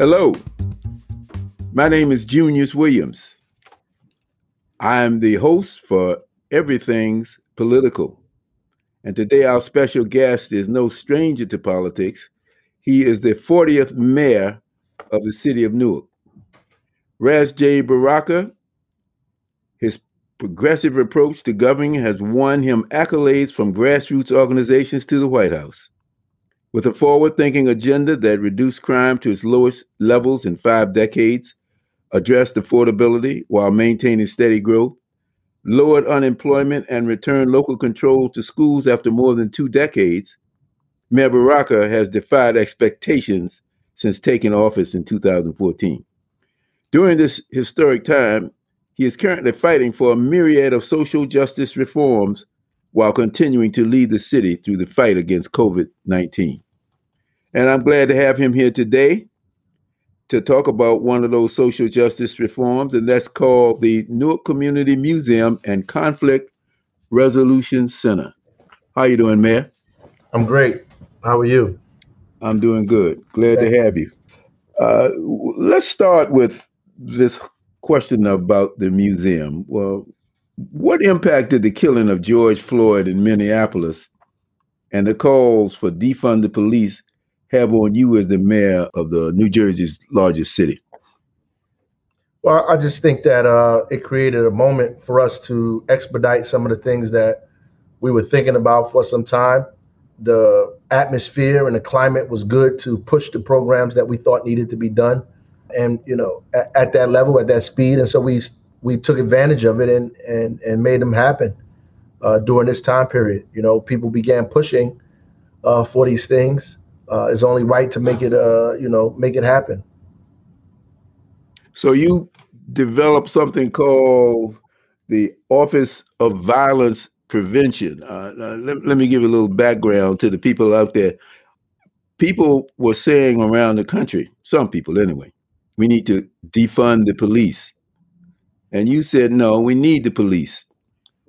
Hello, my name is Junius Williams. I am the host for Everything's Political. And today, our special guest is no stranger to politics. He is the 40th mayor of the city of Newark. Ras J. Baraka, his progressive approach to governing has won him accolades from grassroots organizations to the White House. With a forward thinking agenda that reduced crime to its lowest levels in five decades, addressed affordability while maintaining steady growth, lowered unemployment, and returned local control to schools after more than two decades, Mayor Baraka has defied expectations since taking office in 2014. During this historic time, he is currently fighting for a myriad of social justice reforms while continuing to lead the city through the fight against COVID 19. And I'm glad to have him here today to talk about one of those social justice reforms, and that's called the Newark Community Museum and Conflict Resolution Center. How you doing, Mayor? I'm great. How are you? I'm doing good. Glad Thank to have you. Uh, let's start with this question about the museum. Well, what impact did the killing of George Floyd in Minneapolis and the calls for defund the police have on you as the mayor of the New Jersey's largest city? Well, I just think that uh, it created a moment for us to expedite some of the things that we were thinking about for some time. The atmosphere and the climate was good to push the programs that we thought needed to be done, and you know, at, at that level, at that speed, and so we we took advantage of it and and and made them happen uh, during this time period. You know, people began pushing uh, for these things. Uh, it's only right to make it, uh, you know, make it happen. So you developed something called the Office of Violence Prevention. Uh, let, let me give a little background to the people out there. People were saying around the country, some people anyway, we need to defund the police and you said, no, we need the police.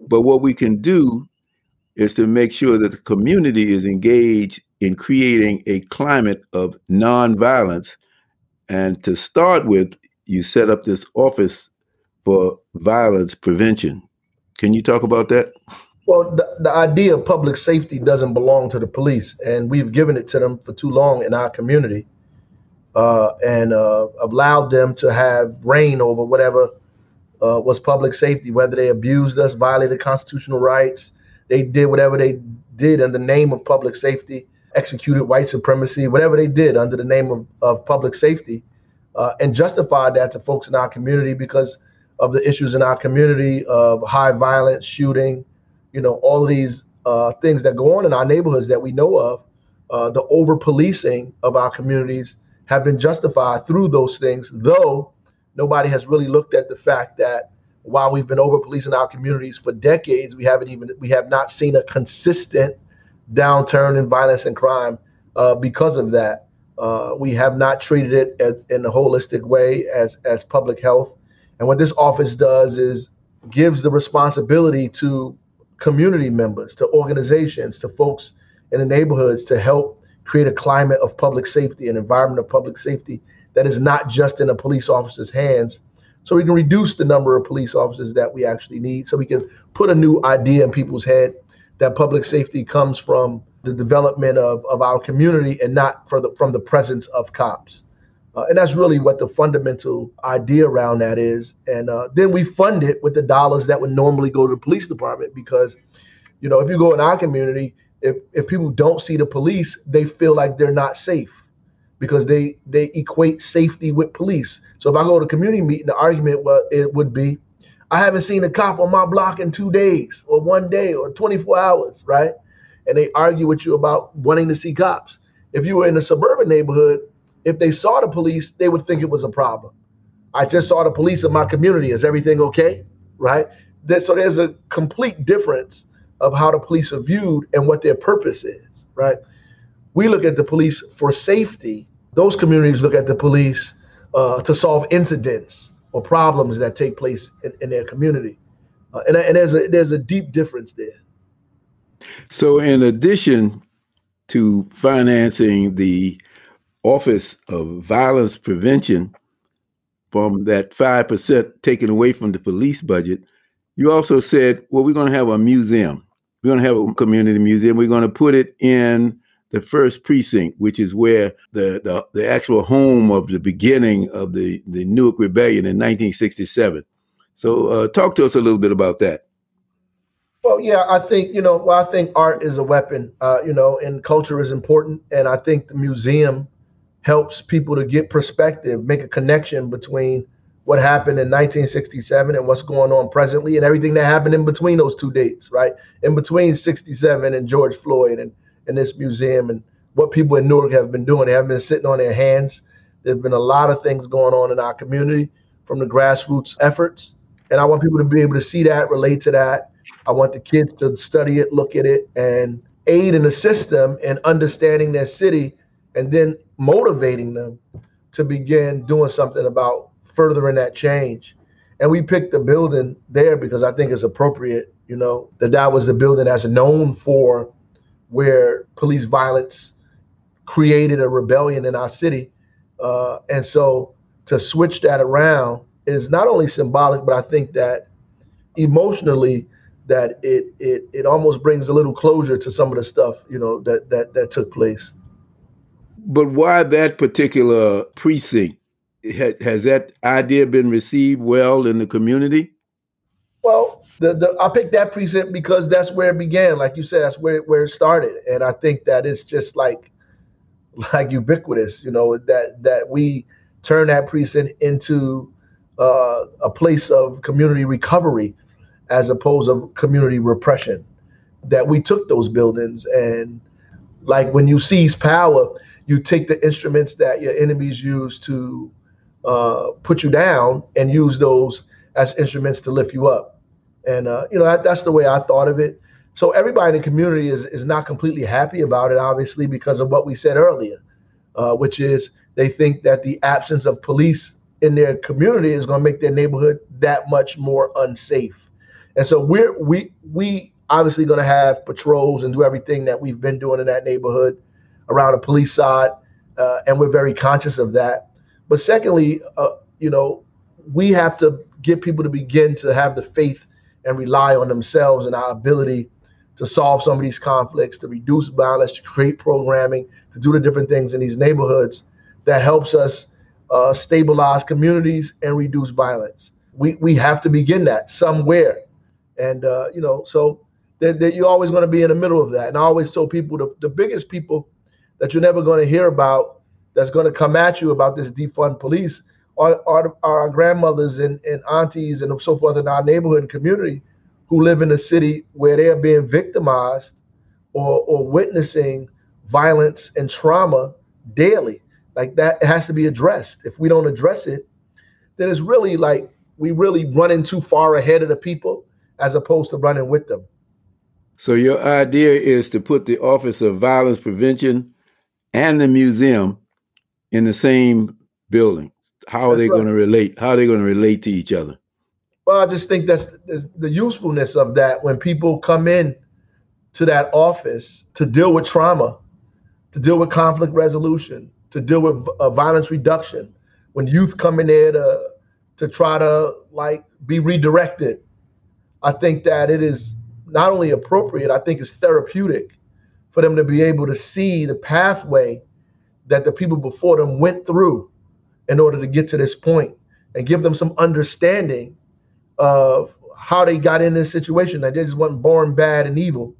But what we can do is to make sure that the community is engaged in creating a climate of nonviolence. And to start with, you set up this office for violence prevention. Can you talk about that? Well, the, the idea of public safety doesn't belong to the police, and we've given it to them for too long in our community uh, and uh, allowed them to have reign over whatever uh, was public safety, whether they abused us, violated constitutional rights, they did whatever they did in the name of public safety, executed white supremacy, whatever they did under the name of, of public safety, uh, and justified that to folks in our community because of the issues in our community of high violence, shooting, you know, all these uh, things that go on in our neighborhoods that we know of. Uh, the over policing of our communities have been justified through those things, though nobody has really looked at the fact that while we've been over policing our communities for decades, we haven't even we have not seen a consistent downturn in violence and crime uh, because of that. Uh, we have not treated it as, in a holistic way as as public health. And what this office does is gives the responsibility to community members, to organizations, to folks in the neighborhoods to help create a climate of public safety, an environment of public safety that is not just in a police officer's hands. So we can reduce the number of police officers that we actually need so we can put a new idea in people's head that public safety comes from the development of, of our community and not the, from the presence of cops. Uh, and that's really what the fundamental idea around that is. And uh, then we fund it with the dollars that would normally go to the police department because you know if you go in our community if, if people don't see the police they feel like they're not safe because they they equate safety with police. So if I go to community meeting, the argument well, it would be, I haven't seen a cop on my block in two days or one day or 24 hours, right? And they argue with you about wanting to see cops. If you were in a suburban neighborhood, if they saw the police, they would think it was a problem. I just saw the police in my community. Is everything okay? Right? So there's a complete difference of how the police are viewed and what their purpose is, right? We look at the police for safety those communities look at the police uh, to solve incidents or problems that take place in, in their community. Uh, and, and there's a there's a deep difference there. So, in addition to financing the Office of Violence Prevention from that 5% taken away from the police budget, you also said, well, we're going to have a museum. We're going to have a community museum. We're going to put it in the first precinct, which is where the, the, the actual home of the beginning of the, the Newark Rebellion in 1967. So, uh, talk to us a little bit about that. Well, yeah, I think you know. Well, I think art is a weapon, uh, you know, and culture is important, and I think the museum helps people to get perspective, make a connection between what happened in 1967 and what's going on presently, and everything that happened in between those two dates, right? In between 67 and George Floyd, and in this museum, and what people in Newark have been doing. They haven't been sitting on their hands. There's been a lot of things going on in our community from the grassroots efforts, and I want people to be able to see that, relate to that I want the kids to study it, look at it, and aid and assist them in understanding their city and then motivating them to begin doing something about furthering that change. And we picked the building there because I think it's appropriate, you know, that that was the building that's known for where police violence created a rebellion in our city. Uh, and so to switch that around is not only symbolic, but I think that emotionally that it it it almost brings a little closure to some of the stuff you know that that that took place. But why that particular precinct? Has that idea been received well in the community? Well, the, the I picked that precinct because that's where it began. Like you said, that's where where it started, and I think that it's just like like ubiquitous. You know that that we turn that precinct into uh, a place of community recovery as opposed to community repression. That we took those buildings and like when you seize power, you take the instruments that your enemies use to uh, put you down and use those as instruments to lift you up. And uh, you know that, that's the way I thought of it. So everybody in the community is is not completely happy about it, obviously, because of what we said earlier, uh, which is they think that the absence of police in their community is going to make their neighborhood that much more unsafe. And so we're we we obviously going to have patrols and do everything that we've been doing in that neighborhood around the police side, uh, and we're very conscious of that. But secondly, uh, you know, we have to get people to begin to have the faith and rely on themselves and our ability to solve some of these conflicts, to reduce violence, to create programming, to do the different things in these neighborhoods that helps us uh, stabilize communities and reduce violence. We we have to begin that somewhere. And uh, you know, so that, that you're always going to be in the middle of that. And I always tell people the, the biggest people that you're never going to hear about that's going to come at you about this defund police are, our grandmothers and, and aunties and so forth in our neighborhood and community who live in a city where they are being victimized or, or witnessing violence and trauma daily. Like that has to be addressed. If we don't address it, then it's really like we really running too far ahead of the people as opposed to running with them. So your idea is to put the Office of Violence Prevention and the museum in the same building. How are that's they right. going to relate? How are they going to relate to each other? Well, I just think that's, that's the usefulness of that when people come in to that office to deal with trauma, to deal with conflict resolution, to deal with uh, violence reduction. When youth come in there to to try to like be redirected I think that it is not only appropriate, I think it's therapeutic for them to be able to see the pathway that the people before them went through in order to get to this point and give them some understanding of how they got in this situation. That they just wasn't born bad and evil.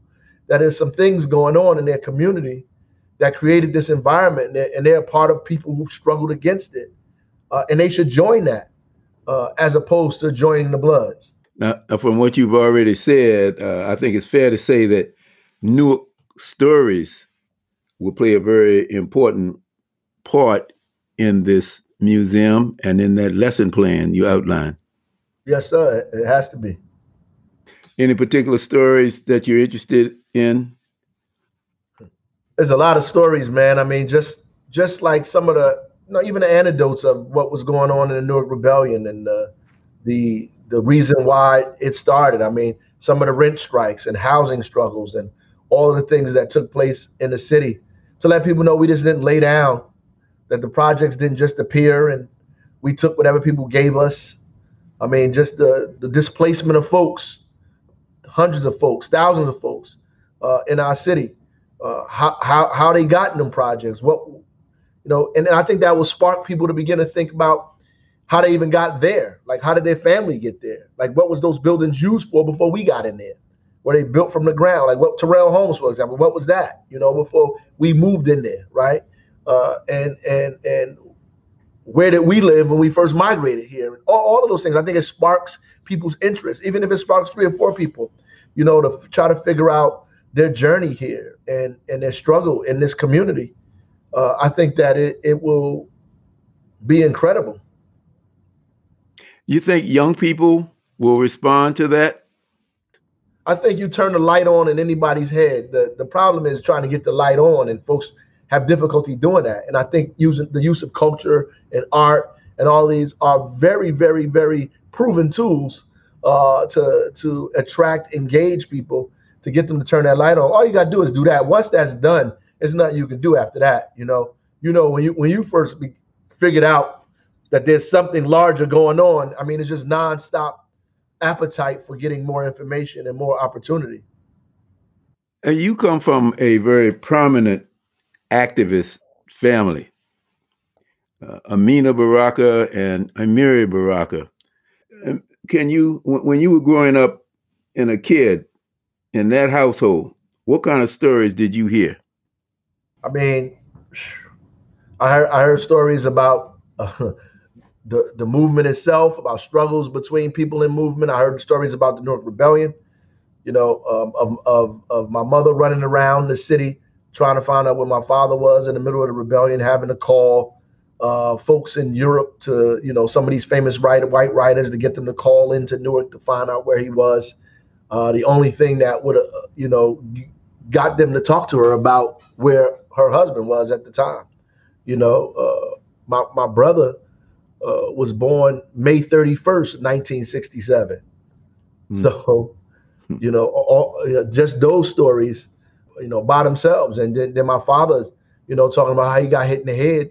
That there's some things going on in their community that created this environment, and they're, part of people who struggled against it, uh, and they should join that uh, as opposed to joining the Bloods. Now, from what you've already said, uh, I think it's fair to say that new stories will play a very important part in this museum and in that lesson plan you outlined. Yes, sir. It has to be. Any particular stories that you're interested in? There's a lot of stories, man. I mean, just just like some of the, you know, even the anecdotes of what was going on in the Newark Rebellion and uh, the the reason why it started. I mean, some of the rent strikes and housing struggles and all of the things that took place in the city to let people know we just didn't lay down that the projects didn't just appear and we took whatever people gave us. I mean, just the, the displacement of folks, hundreds of folks, thousands of folks uh, in our city, uh, how, how, how they got in them projects, what, you know, and I think that will spark people to begin to think about how they even got there. Like, how did their family get there? Like, what was those buildings used for before we got in there? Were they built from the ground? Like what Terrell Homes, for example, what was that? You know, before we moved in there, right? Uh, and and and where did we live when we first migrated here? All, all of those things. I think it sparks people's interest, even if it sparks three or four people, you know, to f- try to figure out their journey here and and their struggle in this community. Uh, I think that it it will be incredible. You think young people will respond to that? I think you turn the light on in anybody's head. The the problem is trying to get the light on, and folks have difficulty doing that. And I think using the use of culture and art and all these are very, very, very proven tools uh, to to attract, engage people, to get them to turn that light on. All you got to do is do that. Once that's done, there's nothing you can do after that. You know, you know when you when you first be, figured out that there's something larger going on. I mean, it's just nonstop appetite for getting more information and more opportunity. And you come from a very prominent activist family. Uh, Amina Baraka and Amiri Baraka. Can you, when you were growing up and a kid in that household, what kind of stories did you hear? I mean, I heard, I heard stories about uh, the the movement itself, about struggles between people in movement. I heard stories about the Newark Rebellion, you know, um, of, of of my mother running around the city trying to find out where my father was in the middle of the rebellion, having to call uh, folks in Europe to, you know, some of these famous writer, white writers to get them to call into Newark to find out where he was. Uh, the only thing that would have, you know, got them to talk to her about where her husband was at the time. You know, uh, my my brother uh, was born May 31st, 1967. Mm. So, you know, all, just those stories, you know, by themselves. And then, then my father, you know, talking about how he got hit in the head.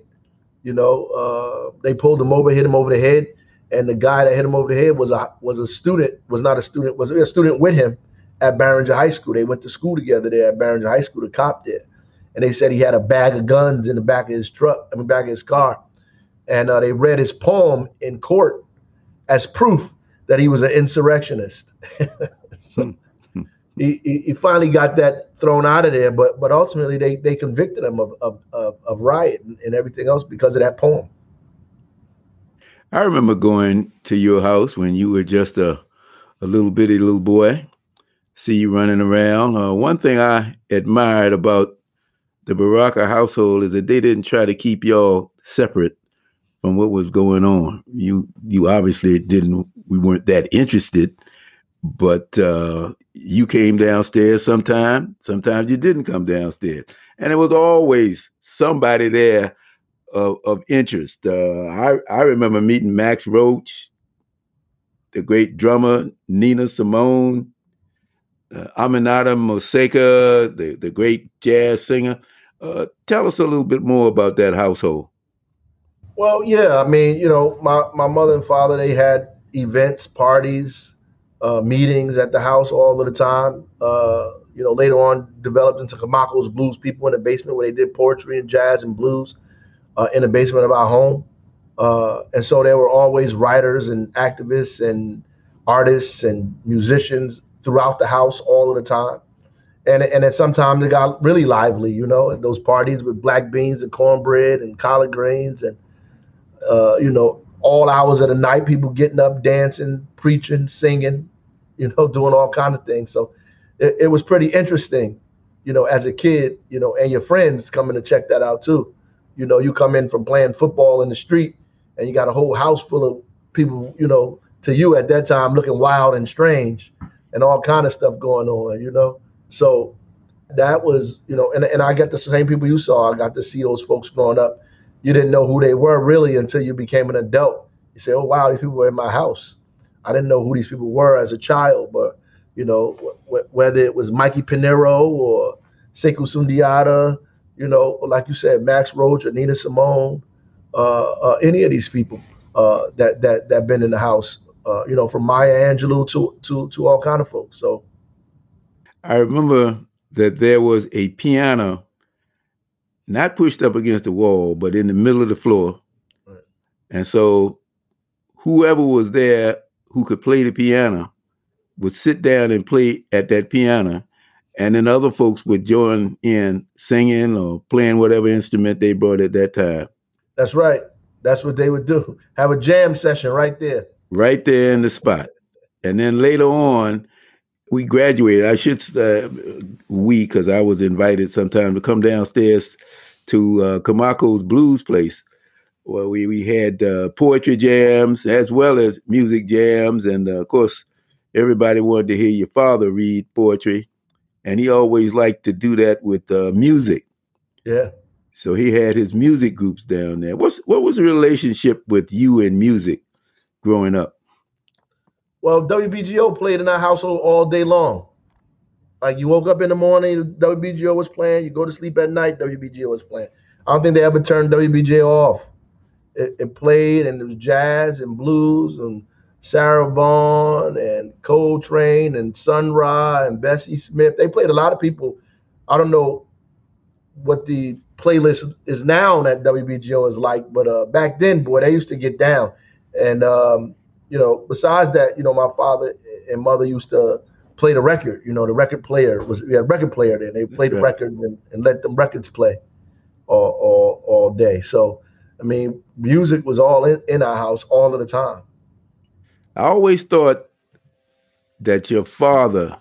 You know, uh, they pulled him over, hit him over the head, and the guy that hit him over the head was a was a student, was not a student, was a student with him at Barringer High School. They went to school together there at Barringer High School, the cop there. And they said he had a bag of guns in the back of his truck, I mean, back of his car and uh, they read his poem in court as proof that he was an insurrectionist. so he, he finally got that thrown out of there, but but ultimately they they convicted him of of, of, of riot and, and everything else because of that poem. I remember going to your house when you were just a a little bitty little boy. See you running around. Uh, one thing I admired about the Baraka household is that they didn't try to keep y'all separate from what was going on. You you obviously didn't we weren't that interested, but uh, you came downstairs sometime. Sometimes you didn't come downstairs, and it was always somebody there of, of interest. Uh, I I remember meeting Max Roach, the great drummer Nina Simone, uh, Aminata Moseka, the the great jazz singer. Uh, tell us a little bit more about that household. Well, yeah, I mean, you know, my, my mother and father, they had events, parties, uh, meetings at the house all of the time. Uh, you know, later on developed into Kimako's Blues People in the basement where they did poetry and jazz and blues uh, in the basement of our home. Uh, and so there were always writers and activists and artists and musicians throughout the house all of the time. And, and then sometimes it got really lively, you know, at those parties with black beans and cornbread and collard greens and – uh, you know, all hours of the night, people getting up, dancing, preaching, singing, you know, doing all kind of things. So it, it was pretty interesting, you know, as a kid, you know, and your friends coming to check that out too. You know, you come in from playing football in the street and you got a whole house full of people, you know, to you at that time looking wild and strange and all kind of stuff going on, you know. So that was, you know, and, and I got the same people you saw. I got to see those folks growing up you didn't know who they were really until you became an adult. You say, "Oh wow, these people were in my house." I didn't know who these people were as a child, but you know, w- whether it was Mikey Pinero or Sekou Sundiata, you know, like you said, Max Roach or Nina Simone, uh, uh, any of these people uh, that that that been in the house. Uh, you know, from Maya Angelou to to to all kind of folks. So I remember that there was a piano not pushed up against the wall, but in the middle of the floor. Right. And so whoever was there who could play the piano would sit down and play at that piano. And then other folks would join in singing or playing whatever instrument they brought at that time. That's right. That's what they would do. Have a jam session right there. Right there in the spot. And then later on, we graduated. I should uh, we because I was invited sometime to come downstairs to uh, Kimako's Blues Place, where we we had uh, poetry jams as well as music jams, and uh, of course, everybody wanted to hear your father read poetry, and he always liked to do that with uh, music. Yeah. So he had his music groups down there. What's what was the relationship with you and music growing up? Well, WBGO played in our household all day long. Like you woke up in the morning, WBGO was playing. You go to sleep at night, WBGO was playing. I don't think they ever turned WBGO off. It, it played, and it was jazz and blues and Sarah Vaughan and Coltrane and Sun Ra and Bessie Smith. They played a lot of people. I don't know what the playlist is now that WBGO is like, but uh, back then, boy, they used to get down. And um, you know, besides that, you know, my father and mother used to play the record. You know, the record player was we had record player there. They played the records and, and let them records play all, all all day. So I mean, music was all in, in our house all of the time. I always thought that your father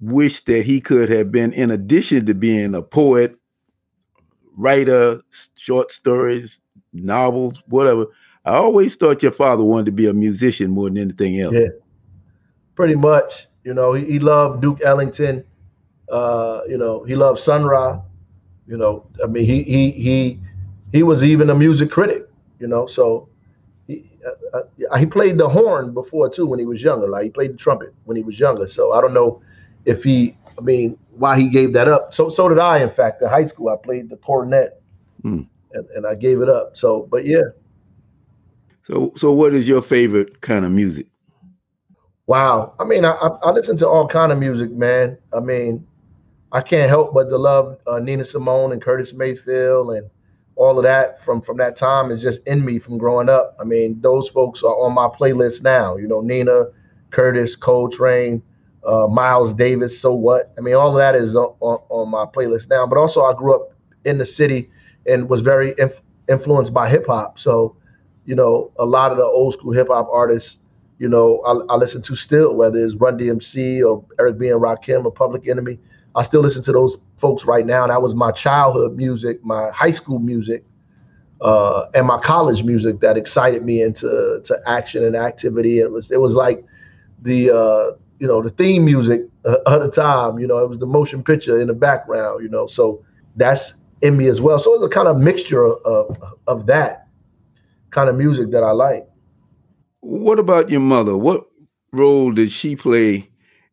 wished that he could have been, in addition to being a poet, writer, short stories, novels, whatever. I always thought your father wanted to be a musician more than anything else. Yeah, pretty much. You know, he, he loved Duke Ellington. Uh, you know, he loved Sun Ra. You know, I mean, he he he he was even a music critic. You know, so he uh, uh, he played the horn before too when he was younger. Like he played the trumpet when he was younger. So I don't know if he. I mean, why he gave that up. So so did I. In fact, in high school, I played the cornet, mm. and, and I gave it up. So, but yeah. So so, what is your favorite kind of music? Wow. I mean, I, I listen to all kind of music, man. I mean, I can't help but to love uh, Nina Simone and Curtis Mayfield and all of that from from that time is just in me from growing up. I mean, those folks are on my playlist now. You know, Nina, Curtis, Coltrane, uh, Miles Davis. So what? I mean, all of that is on, on, on, my playlist now. But also, I grew up in the city and was very inf- influenced by hip hop. So, you know, a lot of the old school hip hop artists you know, I, I, listen to still, whether it's Run DMC or Eric B. and Rakim or Public Enemy. I still listen to those folks right now. And that was my childhood music, my high school music, uh, and my college music that excited me into to action and activity. It was it was like the uh, you know the theme music at the time. You know, it was the motion picture in the background. You know, so that's in me as well. So it's a kind of mixture of of that kind of music that I like. What about your mother? What role did she play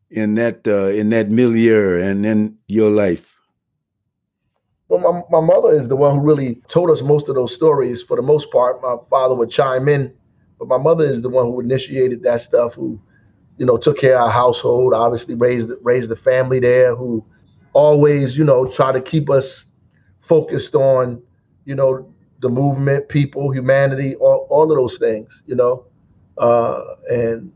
in that uh, in that milieu and in your life? Well, my, my mother is the one who really told us most of those stories. For the most part, my father would chime in, but my mother is the one who initiated that stuff. Who, you know, took care of our household. Obviously, raised raised the family there. Who always, you know, try to keep us focused on, you know, the movement, people, humanity, all, all of those things. You know, uh, and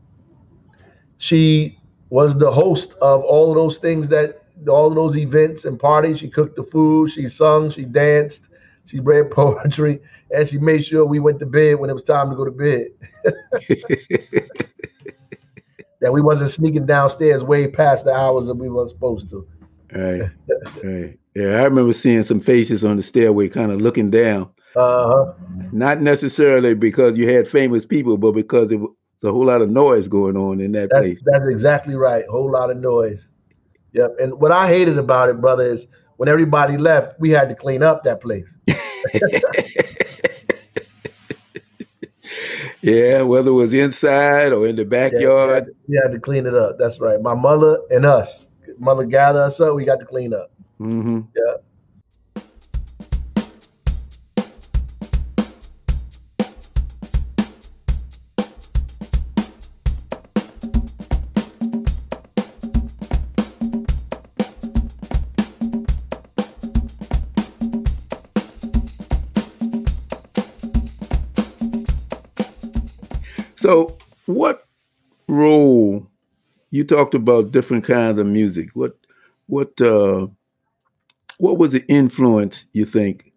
she was the host of all of those things that all of those events and parties. She cooked the food, she sung, she danced, she read poetry, and she made sure we went to bed when it was time to go to bed. that we wasn't sneaking downstairs way past the hours that we were supposed to. Right. right. Yeah, I remember seeing some faces on the stairway kind of looking down uh-huh. Not necessarily because you had famous people, but because there a whole lot of noise going on in that that's, place. That's exactly right. A Whole lot of noise. Yep. And what I hated about it, brother, is when everybody left, we had to clean up that place. yeah, whether it was inside or in the backyard. Yeah, we, had to, we had to clean it up. That's right. My mother and us. Mother gathered us up, we got to clean up. Mm-hmm. Yeah. Role you talked about different kinds of music? What what uh, what was the influence you think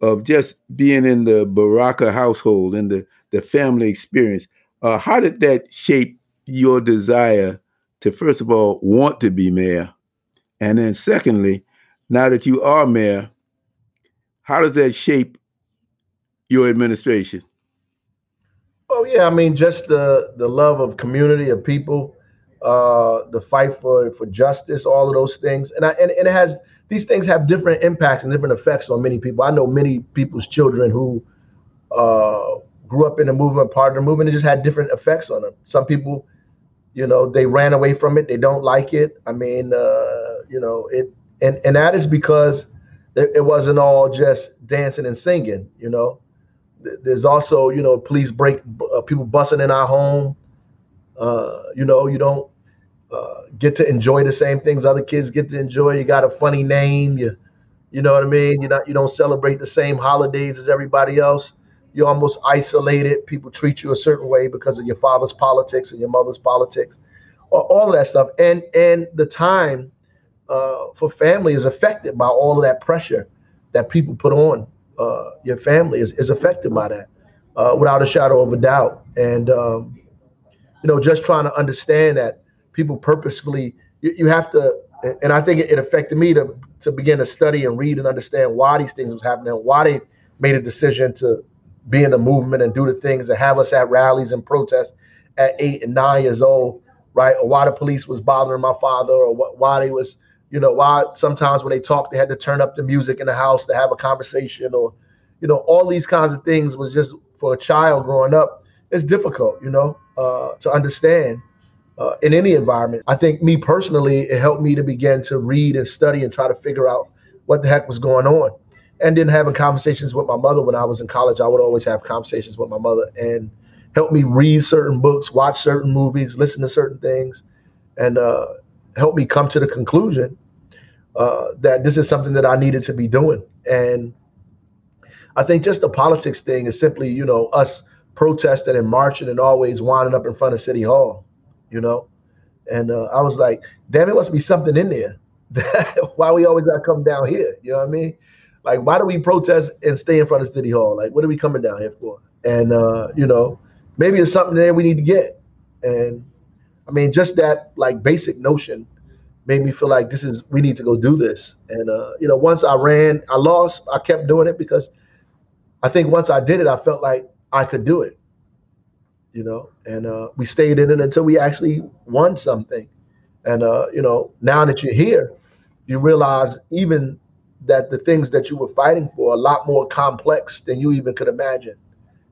of just being in the Baraka household and the the family experience? Uh, how did that shape your desire to first of all want to be mayor, and then secondly, now that you are mayor, how does that shape your administration? Oh yeah, I mean just the the love of community of people, uh, the fight for for justice, all of those things, and I and, and it has these things have different impacts and different effects on many people. I know many people's children who uh, grew up in the movement, part of the movement, it just had different effects on them. Some people, you know, they ran away from it, they don't like it. I mean, uh, you know, it and and that is because it wasn't all just dancing and singing, you know there's also you know police break uh, people busting in our home. Uh, you know you don't uh, get to enjoy the same things other kids get to enjoy. You got a funny name. You you know what i mean? You not you don't celebrate the same holidays as everybody else. You're almost isolated. People treat you a certain way because of your father's politics and your mother's politics. Or all of that stuff. And and the time uh, for family is affected by all of that pressure that people put on uh, your family is, is affected by that, uh, without a shadow of a doubt. And um, you know, just trying to understand that people purposefully, you, you have to, and I think it, it, affected me to to begin to study and read and understand why these things was happening, why they made a decision to be in the movement and do the things that have us at rallies and protests at eight and nine years old, right? Or why the police was bothering my father, or what, why they was you know why sometimes when they talk they had to turn up the music in the house to have a conversation or you know all these kinds of things was just for a child growing up it's difficult you know uh, to understand uh, in any environment. I think me personally it helped me to begin to read and study and try to figure out what the heck was going on. And then having conversations with my mother when i was in college i would always have conversations with my mother and help me read certain books watch certain movies listen to certain things. And uh, helped me come to the conclusion uh, that this is something that I needed to be doing. And I think just the politics thing is simply, you know, us protesting and marching and always winding up in front of City Hall, you know. And uh, I was like, damn, it must be something in there. why we always gotta come down here? You know what I mean? Like, why do we protest and stay in front of City Hall? Like, what are we coming down here for? And uh, you know, maybe it's something there we need to get. And I mean, just that like basic notion made me feel like this is we need to go do this. And uh, you know, once I ran, I lost. I kept doing it because I think once I did it, I felt like I could do it. You know, and uh, we stayed in it until we actually won something. And uh, you know, now that you're here, you realize even that the things that you were fighting for are a lot more complex than you even could imagine,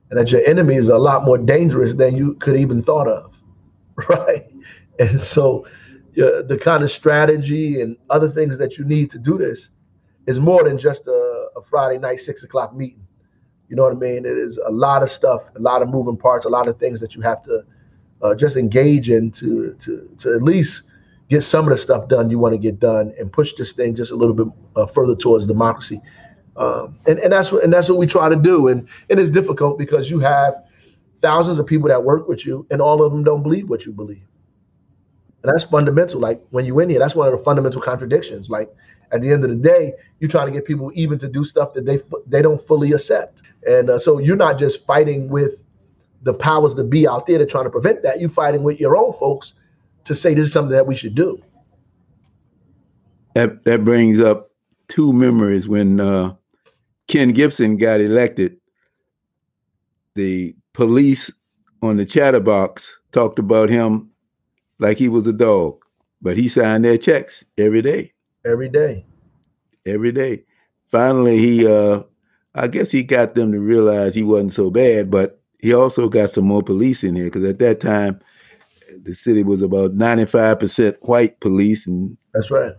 and that your enemies are a lot more dangerous than you could even thought of, right? And so, uh, the kind of strategy and other things that you need to do this is more than just a, a Friday night six o'clock meeting. You know what I mean? It is a lot of stuff, a lot of moving parts, a lot of things that you have to uh, just engage in to to to at least get some of the stuff done you want to get done and push this thing just a little bit uh, further towards democracy. Um, and and that's what and that's what we try to do. And it is difficult because you have thousands of people that work with you, and all of them don't believe what you believe. And that's fundamental. Like when you in here, that's one of the fundamental contradictions. Like at the end of the day, you're trying to get people even to do stuff that they they don't fully accept. And uh, so you're not just fighting with the powers that be out there to trying to prevent that. You're fighting with your own folks to say this is something that we should do. That that brings up two memories when uh, Ken Gibson got elected. The police on the chatterbox talked about him like he was a dog, but he signed their checks every day. Every day. Every day. Finally, he, uh, I guess he got them to realize he wasn't so bad, but he also got some more police in here because at that time, the city was about 95% white police. And that's right.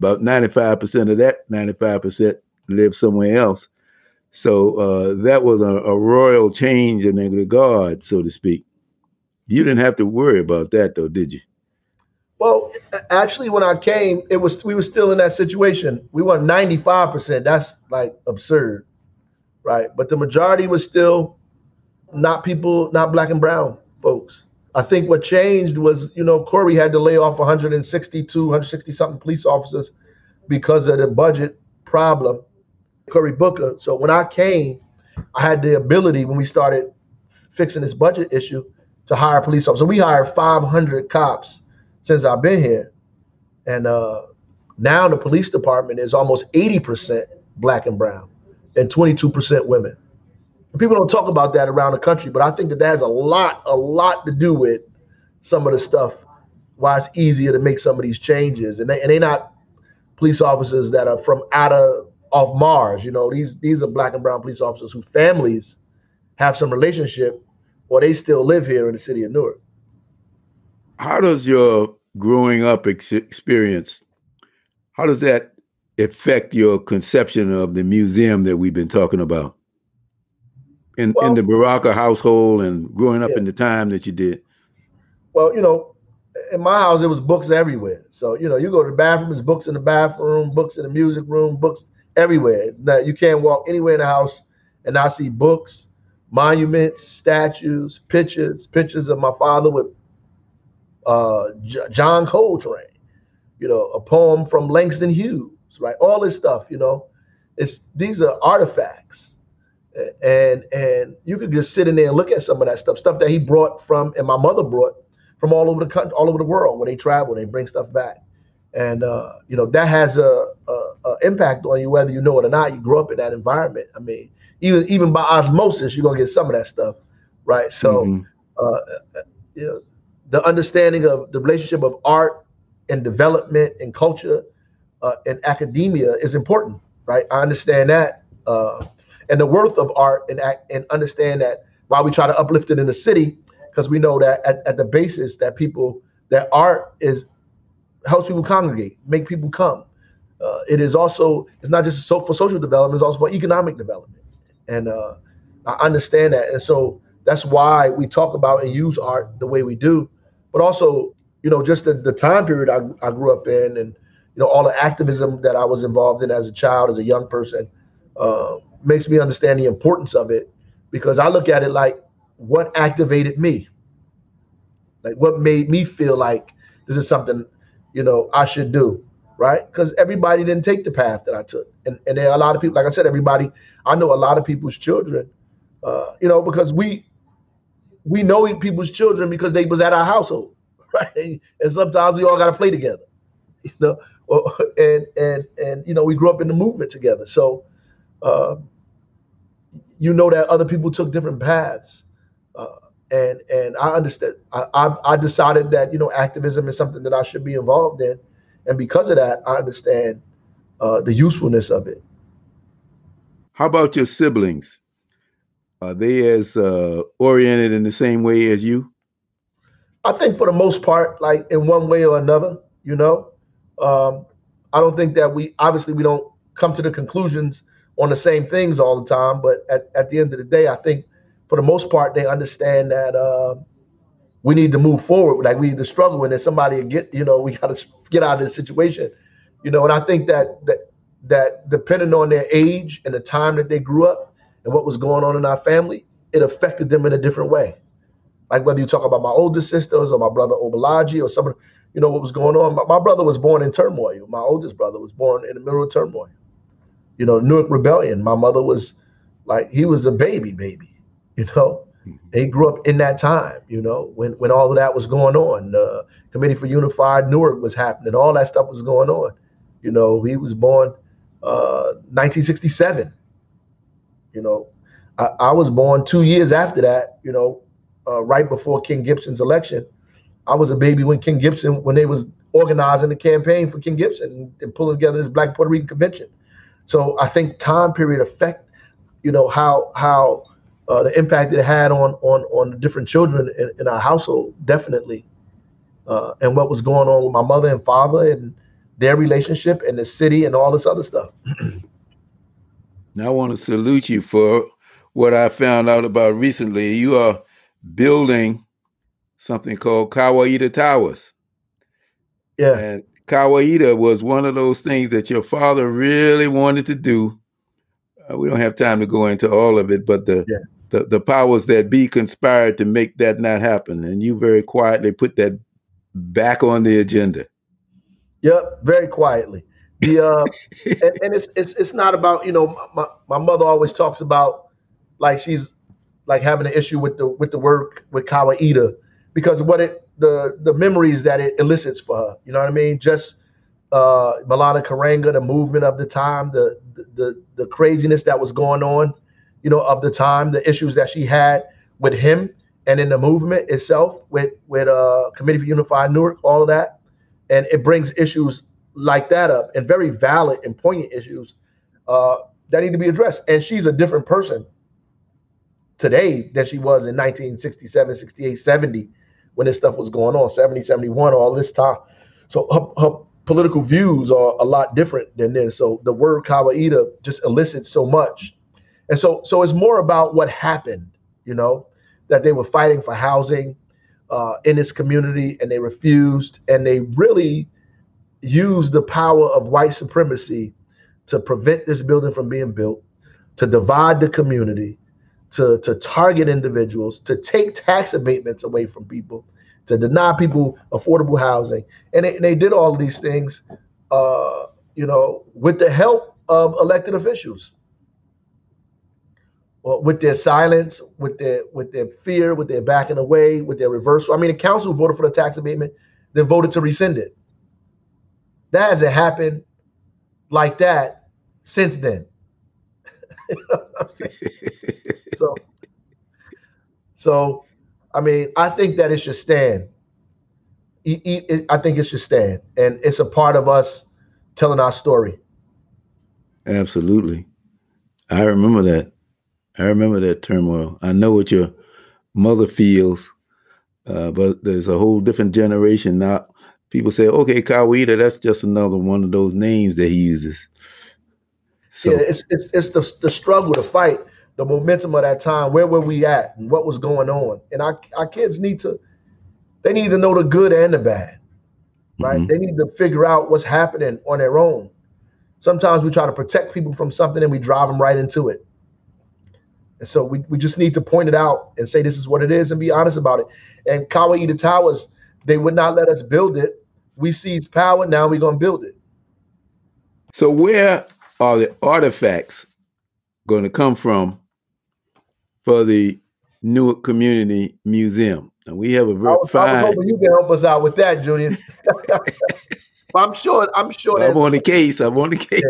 About 95% of that 95% lived somewhere else. So uh, that was a, a, royal change in the guard, so to speak. You didn't have to worry about that though, did you? Well, actually, when I came, it was we were still in that situation. We won ninety five percent. That's like absurd, right? But the majority was still not people, not black and brown, folks. I think what changed was, you know, Cory had to lay off 162, 160 something police officers because of the budget problem, Cory Booker. So when I came, I had the ability when we started fixing this budget issue to hire police officers. We hired 500 cops since I've been here. And uh, now the police department is almost 80% black and brown and 22% women. People don't talk about that around the country, but I think that that has a lot, a lot to do with some of the stuff why it's easier to make some of these changes. And they and they're not police officers that are from out of off Mars. You know, these these are black and brown police officers whose families have some relationship or they still live here in the city of Newark. How does your growing up ex- experience, how does that affect your conception of the museum that we've been talking about? in, well, in the Baraka household and growing up yeah. in the time that you did? Well, you know, in my house, it was books everywhere. So, you know, you go to the bathroom, there's books in the bathroom, books in the music room, books everywhere. Now, you can't walk anywhere in the house and not see books, monuments, statues, pictures, pictures of my father with uh, J- John Coltrane, you know, a poem from Langston Hughes, right? All this stuff, you know, it's these are artifacts and and you could just sit in there and look at some of that stuff, stuff that he brought from, and my mother brought from all over the country, all over the world. where they travel, they bring stuff back, and uh, you know that has a, a, a, impact on you whether you know it or not. You grew up in that environment. I mean, even even by osmosis, you're gonna get some of that stuff, right? So, mm-hmm. uh, you know, the understanding of the relationship of art and development and culture uh, and academia is important, right? I understand that. Uh, and the worth of art and and understand that while we try to uplift it in the city, because we know that at, at the basis that people that art is helps people congregate, make people come. Uh, it is also it's not just so for social development, it's also for economic development, and uh, I understand that, and so that's why we talk about and use art the way we do, but also you know just the, the time period I, I grew up in, and you know all the activism that I was involved in as a child, as a young person. Um, makes me understand the importance of it because I look at it like what activated me? Like what made me feel like this is something, you know, I should do, right? Because everybody didn't take the path that I took. And and there are a lot of people, like I said, everybody, I know a lot of people's children, uh, you know, because we we know people's children because they was at our household, right? And sometimes we all gotta play together, you know. And and and you know, we grew up in the movement together. So uh, you know that other people took different paths. And and I understood. I, I, I decided that you know activism is something that I should be involved in, and because of that, I understand uh, the usefulness of it. How about your siblings? Are they as uh, oriented in the same way as you? I think for the most part, like in one way or another, you know. Um, I don't think that we obviously we don't come to the conclusions on the same things all the time. But at, at the end of the day, I think for the most part, they understand that uh, we need to move forward. Like we need to struggle, and then somebody get, you know, we got to get out of this situation, you know. And I think that that that depending on their age and the time that they grew up and what was going on in our family, it affected them in a different way. Like whether you talk about my older sisters or my brother Obalaji or some, you know, what was going on. My, my brother was born in turmoil. My oldest brother was born in the middle of turmoil you know, Newark Rebellion. My mother was like, he was a baby, baby, you know. Mm-hmm. He grew up in that time, you know, when when all of that was going on. The Committee for Unified Newark was happening, all that stuff was going on. You know, he was born uh, 1967. You know, I, I, was born two years after that. You know, uh, right before Ken Gibson's election. I was a baby when Ken Gibson, when they was organizing the campaign for Ken Gibson and, and pulling together this Black Puerto Rican convention. So I think time period affect, you know, how how uh, the impact it had on on on the different children in, in our household definitely, uh, and what was going on with my mother and father and their relationship and the city and all this other stuff. now I want to salute you for what I found out about recently. You are building something called Kawaida Towers. Yeah. And Kawaida was one of those things that your father really wanted to do. Uh, we don't have time to go into all of it, but the yeah. The, the powers that be conspired to make that not happen. And you very quietly put that back on the agenda. Yep, very quietly. The uh, and, and, it's it's it's not about you know my, my mother always talks about like she's like having an issue with the with the work with Kawaida because what it the the memories that it elicits for her. You know what I mean? Just uh, Maulana Karenga, the movement of the time, the, the the craziness that was going on, you know, of the time, the issues that she had with him and in the movement itself with with uh Committee for Unified Newark, all of that, and it brings issues like that up and very valid and poignant issues uh, that need to be addressed. And she's a different person today than she was in 1967, 68, 70 when this stuff was going on, 70, 71, all this time. So her, her political views are a lot different than this. So the word Kawaida just elicits so much. And so so it's more about what happened, you know, that they were fighting for housing uh, in this community and they refused and they really used the power of white supremacy to prevent this building from being built, to divide the community, to, to target individuals, to take tax abatements away from people, to deny people affordable housing. And they, they did all of these things, uh, you know, with the help of elected officials. Well, with their silence, with their with their fear, with their backing away, with their reversal. I mean, the council voted for the tax abatement, then voted to rescind it. That hasn't happened like that since then. so, so, I mean, I think that it should stand. I think it should stand, and it's a part of us telling our story. Absolutely, I remember that. I remember that turmoil. I know what your mother feels, uh, but there's a whole different generation now. People say, "Okay, Kawaida, that's just another one of those names that he uses." So, yeah, it's it's it's the the struggle, the fight, the momentum of that time. Where were we at, and what was going on? And our our kids need to, they need to know the good and the bad, right? Mm-hmm. They need to figure out what's happening on their own. Sometimes we try to protect people from something and we drive them right into it. And so we, we just need to point it out and say this is what it is and be honest about it. And Kawaida Towers, they would not let us build it. We seized power. Now we're going to build it. So where are the artifacts going to come from for the Newark Community Museum? And we have a very I was, fine. I was hoping you can help us out with that, Junius. I'm sure. I'm sure. I'm on the case. I'm on the case.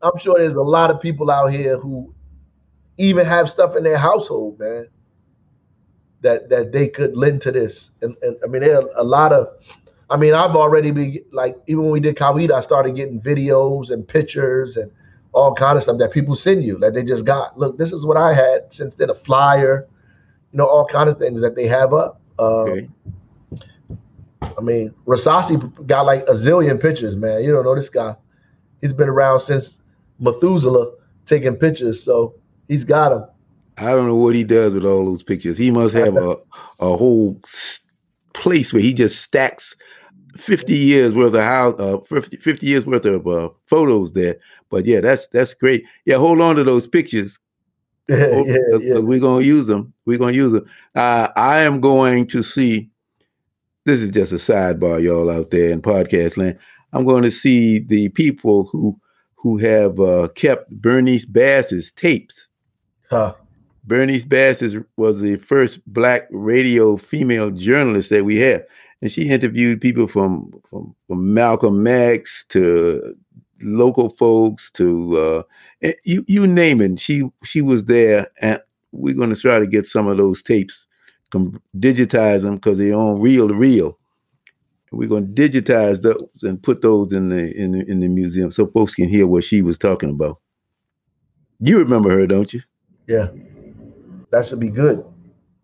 I'm sure there's a lot of people out here who even have stuff in their household, man. That that they could lend to this, and, and I mean, there are a lot of I mean, I've already been like even when we did Kawaida, I started getting videos and pictures and all kind of stuff that people send you that they just got. Look, this is what I had since then, a flyer, you know, all kind of things that they have up. Um, okay. I mean, Rasasi got like a zillion pictures, man. You don't know this guy. He's been around since Methuselah taking pictures, so he's got them. I don't know what he does with all those pictures. He must have a a whole place where he just stacks 50 years worth of house, uh, 50, 50 years worth of uh, photos there. But yeah, that's that's great. Yeah, hold on to those pictures. yeah, yeah, yeah. We're gonna use them. We're gonna use them. Uh, I am going to see. This is just a sidebar, y'all out there in podcast land. I'm going to see the people who who have uh, kept Bernice Bass's tapes. Huh. Bernice Bass is, was the first black radio female journalist that we had and she interviewed people from from, from Malcolm X to local folks to uh, eh, you you name it. She she was there, and we're going to try to get some of those tapes, digitize them because they're on reel to reel. We're going to digitize those and put those in the in the, in the museum so folks can hear what she was talking about. You remember her, don't you? Yeah, that should be good.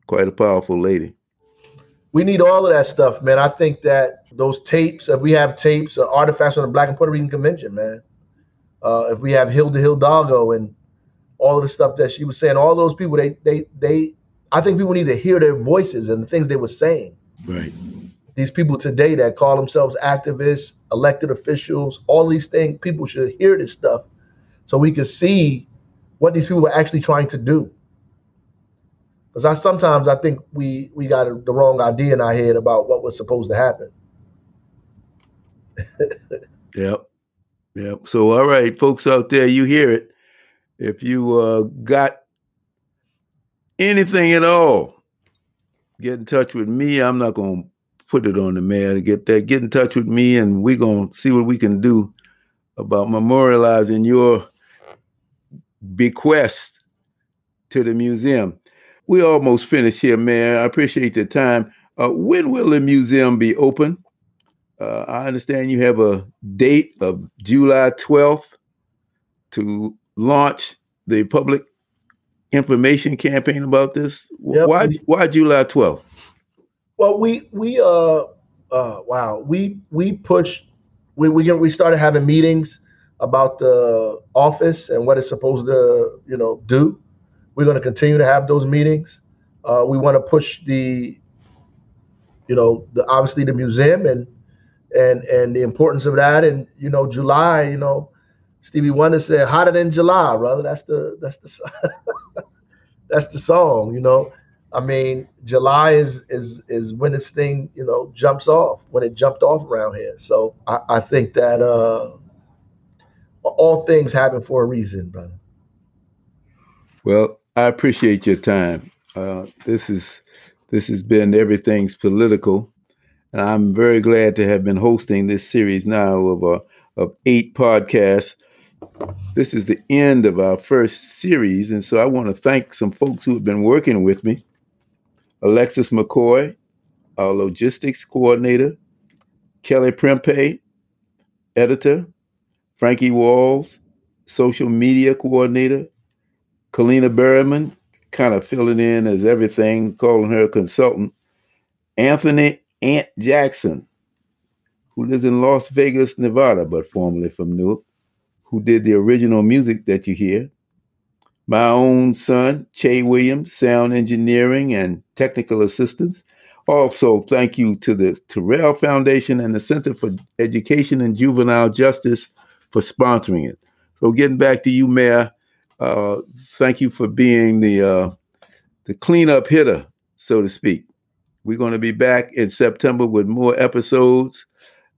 Quite a powerful lady we need all of that stuff, man. I think that those tapes, if we have tapes or artifacts on the Black and Puerto Rican Convention, man, uh, if we have Hilda Hidalgo and all of the stuff that she was saying, all those people, they, they, they, I think people need to hear their voices and the things they were saying. Right. These people today that call themselves activists, elected officials, all these things, people should hear this stuff so we can see what these people were actually trying to do. Because I sometimes I think we we got the wrong idea in our head about what was supposed to happen. yep, yep. So all right, folks out there, you hear it. If you uh, got anything at all, get in touch with me. I'm not gonna put it on the mail to get that. Get in touch with me, and we're gonna see what we can do about memorializing your bequest to the museum. We almost finished here, man. I appreciate the time. Uh, when will the museum be open? Uh, I understand you have a date of July 12th to launch the public information campaign about this. Yep. Why why July 12th? Well, we we uh uh wow, we we push we we we started having meetings about the office and what it's supposed to, you know, do. We're going to continue to have those meetings. Uh, we want to push the, you know, the obviously the museum and and and the importance of that. And you know, July, you know, Stevie Wonder said, "Hotter than July, brother." That's the that's the that's the song. You know, I mean, July is is is when this thing you know jumps off when it jumped off around here. So I, I think that uh, all things happen for a reason, brother. Well, I appreciate your time. Uh, this is this has been everything's political, and I'm very glad to have been hosting this series now of uh, of eight podcasts. This is the end of our first series, and so I want to thank some folks who have been working with me. Alexis McCoy, our logistics coordinator, Kelly Prempe, editor, Frankie Walls, social media coordinator, Kalina Berryman, kind of filling in as everything, calling her a consultant, Anthony Ant Jackson, who lives in Las Vegas, Nevada, but formerly from Newark, who did the original music that you hear. My own son, Che Williams, sound engineering and technical assistance. Also, thank you to the Turrell Foundation and the Center for Education and Juvenile Justice for sponsoring it. So getting back to you, Mayor, uh, thank you for being the uh, the cleanup hitter, so to speak. We're going to be back in September with more episodes.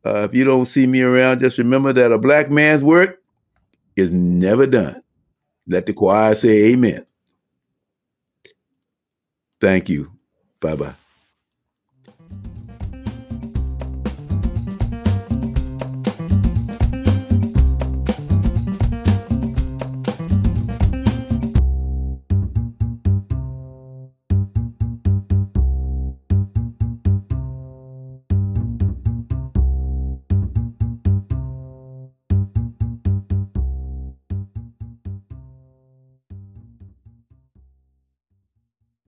Uh, if you don't see me around, just remember that a black man's work is never done. Let the choir say amen. Thank you. Bye bye.